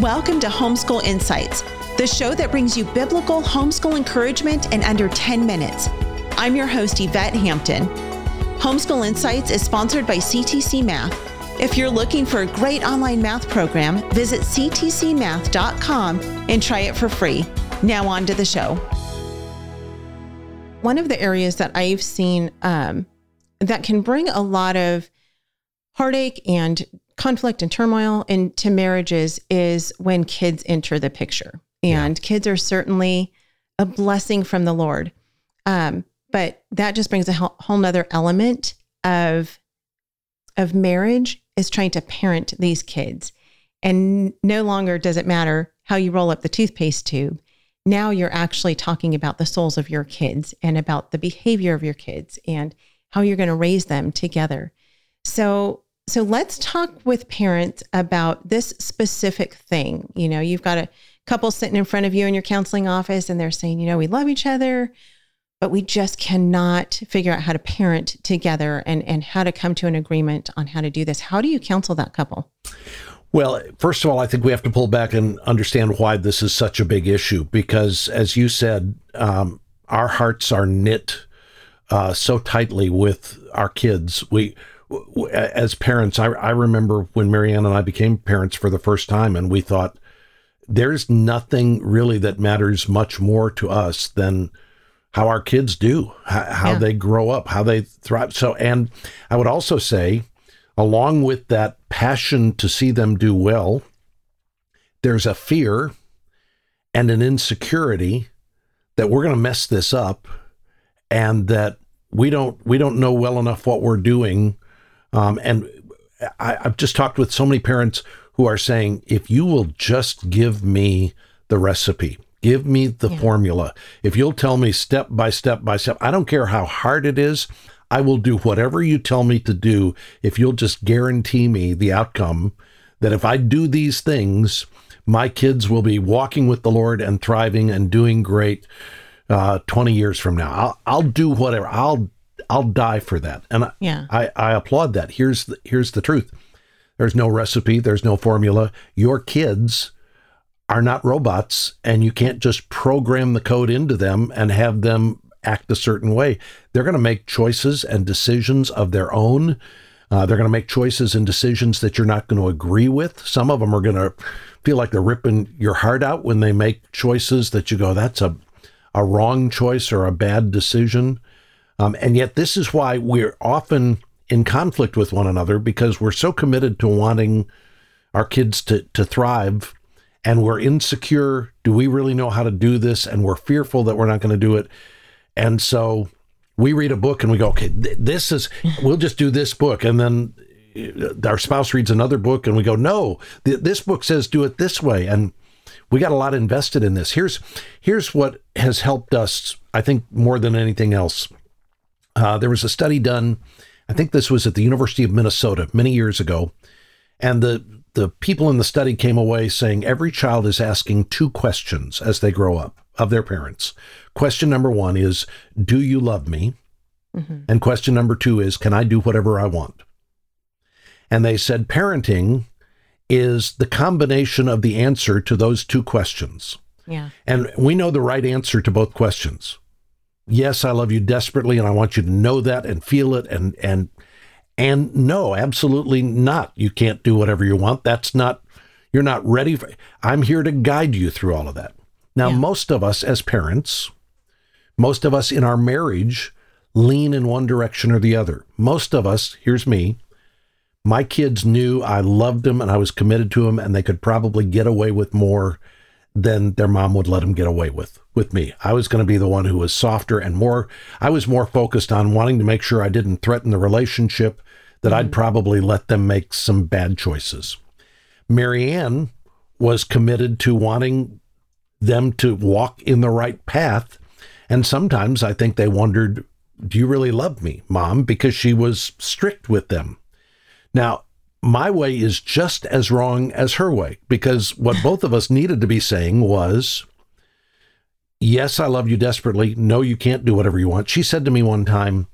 Welcome to Homeschool Insights, the show that brings you biblical homeschool encouragement in under 10 minutes. I'm your host, Yvette Hampton. Homeschool Insights is sponsored by CTC Math. If you're looking for a great online math program, visit ctcmath.com and try it for free. Now, on to the show. One of the areas that I've seen um, that can bring a lot of heartache and conflict and turmoil into marriages is when kids enter the picture. And yeah. kids are certainly a blessing from the Lord. Um, but that just brings a whole nother element of of marriage is trying to parent these kids. And no longer does it matter how you roll up the toothpaste tube. Now you're actually talking about the souls of your kids and about the behavior of your kids and how you're going to raise them together. So so let's talk with parents about this specific thing. You know, you've got a couple sitting in front of you in your counseling office and they're saying, you know, we love each other, but we just cannot figure out how to parent together and, and how to come to an agreement on how to do this. How do you counsel that couple? Well, first of all, I think we have to pull back and understand why this is such a big issue because, as you said, um, our hearts are knit uh, so tightly with our kids. We as parents, I, I remember when Marianne and I became parents for the first time, and we thought there's nothing really that matters much more to us than how our kids do, how, how yeah. they grow up, how they thrive. So, and I would also say, along with that passion to see them do well, there's a fear and an insecurity that we're going to mess this up and that we don't we don't know well enough what we're doing um, and I, I've just talked with so many parents who are saying, if you will just give me the recipe, give me the yeah. formula, if you'll tell me step by step by step, I don't care how hard it is. I will do whatever you tell me to do if you'll just guarantee me the outcome that if I do these things, my kids will be walking with the Lord and thriving and doing great uh, 20 years from now. I'll, I'll do whatever. I'll I'll die for that. And I, yeah. I, I applaud that. Here's the, here's the truth. There's no recipe. There's no formula. Your kids are not robots and you can't just program the code into them and have them act a certain way. They're going to make choices and decisions of their own. Uh, they're going to make choices and decisions that you're not going to agree with. Some of them are going to feel like they're ripping your heart out when they make choices that you go, that's a, a wrong choice or a bad decision. Um, and yet, this is why we're often in conflict with one another because we're so committed to wanting our kids to, to thrive and we're insecure. Do we really know how to do this? And we're fearful that we're not going to do it. And so we read a book and we go, okay, th- this is, we'll just do this book. And then uh, our spouse reads another book and we go, no, th- this book says do it this way. And we got a lot invested in this. Here's, here's what has helped us, I think, more than anything else. Uh, there was a study done, I think this was at the University of Minnesota many years ago, and the the people in the study came away saying every child is asking two questions as they grow up of their parents. Question number one is, "Do you love me?" Mm-hmm. And question number two is, "Can I do whatever I want?" And they said parenting is the combination of the answer to those two questions. Yeah. And we know the right answer to both questions yes, I love you desperately and I want you to know that and feel it and and and no, absolutely not. You can't do whatever you want. That's not you're not ready for I'm here to guide you through all of that. Now, yeah. most of us as parents, most of us in our marriage lean in one direction or the other. Most of us, here's me, my kids knew I loved them and I was committed to them and they could probably get away with more than their mom would let them get away with with me. I was going to be the one who was softer and more I was more focused on wanting to make sure I didn't threaten the relationship that mm-hmm. I'd probably let them make some bad choices. Marianne was committed to wanting them to walk in the right path and sometimes I think they wondered do you really love me, mom? Because she was strict with them. Now, my way is just as wrong as her way because what both of us needed to be saying was, Yes, I love you desperately. No, you can't do whatever you want. She said to me one time,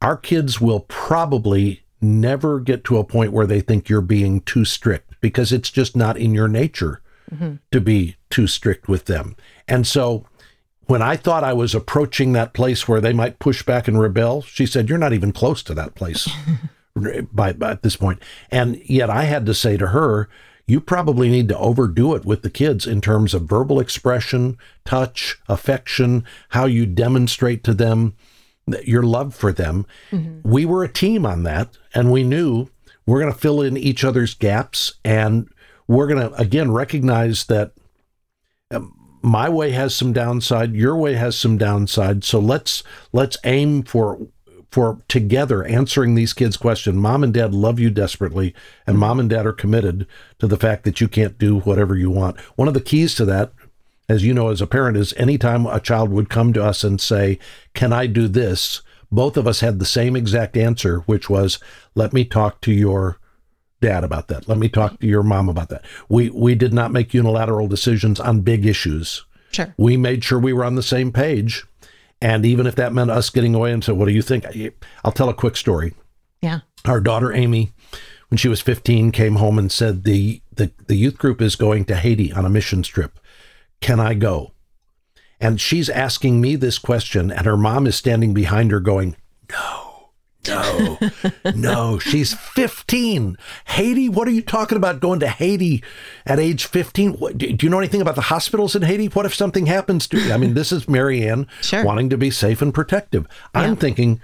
Our kids will probably never get to a point where they think you're being too strict because it's just not in your nature mm-hmm. to be too strict with them. And so when I thought I was approaching that place where they might push back and rebel, she said, You're not even close to that place by, by at this point. And yet I had to say to her, you probably need to overdo it with the kids in terms of verbal expression, touch, affection, how you demonstrate to them your love for them. Mm-hmm. We were a team on that, and we knew we're going to fill in each other's gaps, and we're going to again recognize that um, my way has some downside, your way has some downside. So let's let's aim for for together answering these kids' question. Mom and dad love you desperately, and mom and dad are committed to the fact that you can't do whatever you want. One of the keys to that, as you know, as a parent, is anytime a child would come to us and say, Can I do this? Both of us had the same exact answer, which was, Let me talk to your dad about that. Let me talk to your mom about that. We we did not make unilateral decisions on big issues. Sure. We made sure we were on the same page and even if that meant us getting away and said, What do you think? I'll tell a quick story. Yeah. Our daughter, Amy, when she was 15, came home and said, the, the, the youth group is going to Haiti on a mission trip. Can I go? And she's asking me this question, and her mom is standing behind her going, No. No, no, she's 15. Haiti? What are you talking about going to Haiti at age 15? What, do you know anything about the hospitals in Haiti? What if something happens to you? I mean, this is Marianne sure. wanting to be safe and protective. Yeah. I'm thinking,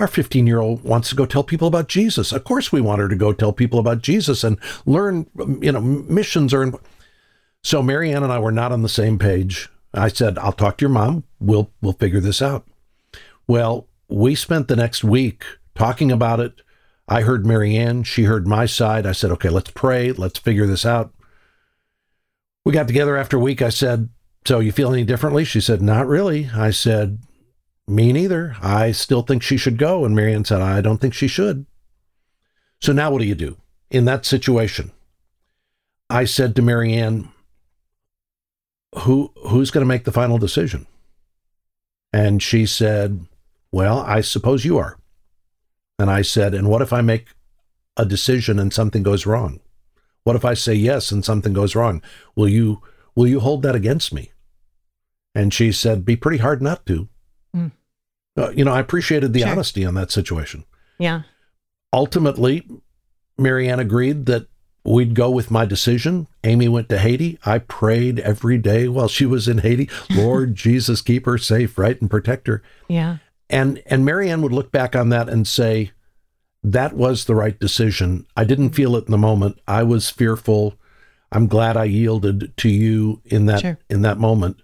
our 15 year old wants to go tell people about Jesus. Of course, we want her to go tell people about Jesus and learn, um, you know, missions are. In... So Marianne and I were not on the same page. I said, I'll talk to your mom. We'll, we'll figure this out. Well, we spent the next week talking about it. I heard Marianne, she heard my side. I said, okay, let's pray, let's figure this out. We got together after a week. I said, so you feel any differently? She said, not really. I said, me neither. I still think she should go. And Marianne said, I don't think she should. So now what do you do in that situation? I said to Marianne, who who's going to make the final decision? And she said, Well, I suppose you are. And I said, And what if I make a decision and something goes wrong? What if I say yes and something goes wrong? Will you will you hold that against me? And she said, Be pretty hard not to. Mm. Uh, you know, I appreciated the sure. honesty on that situation. Yeah. Ultimately, Marianne agreed that we'd go with my decision. Amy went to Haiti. I prayed every day while she was in Haiti. Lord Jesus, keep her safe, right, and protect her. Yeah. And and Marianne would look back on that and say, that was the right decision. I didn't feel it in the moment. I was fearful. I'm glad I yielded to you in that sure. in that moment.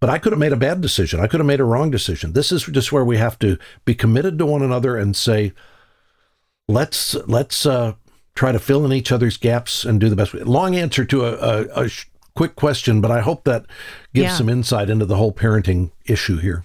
But I could have made a bad decision. I could have made a wrong decision. This is just where we have to be committed to one another and say, let's let's uh, try to fill in each other's gaps and do the best. Long answer to a, a, a quick question, but I hope that gives yeah. some insight into the whole parenting issue here.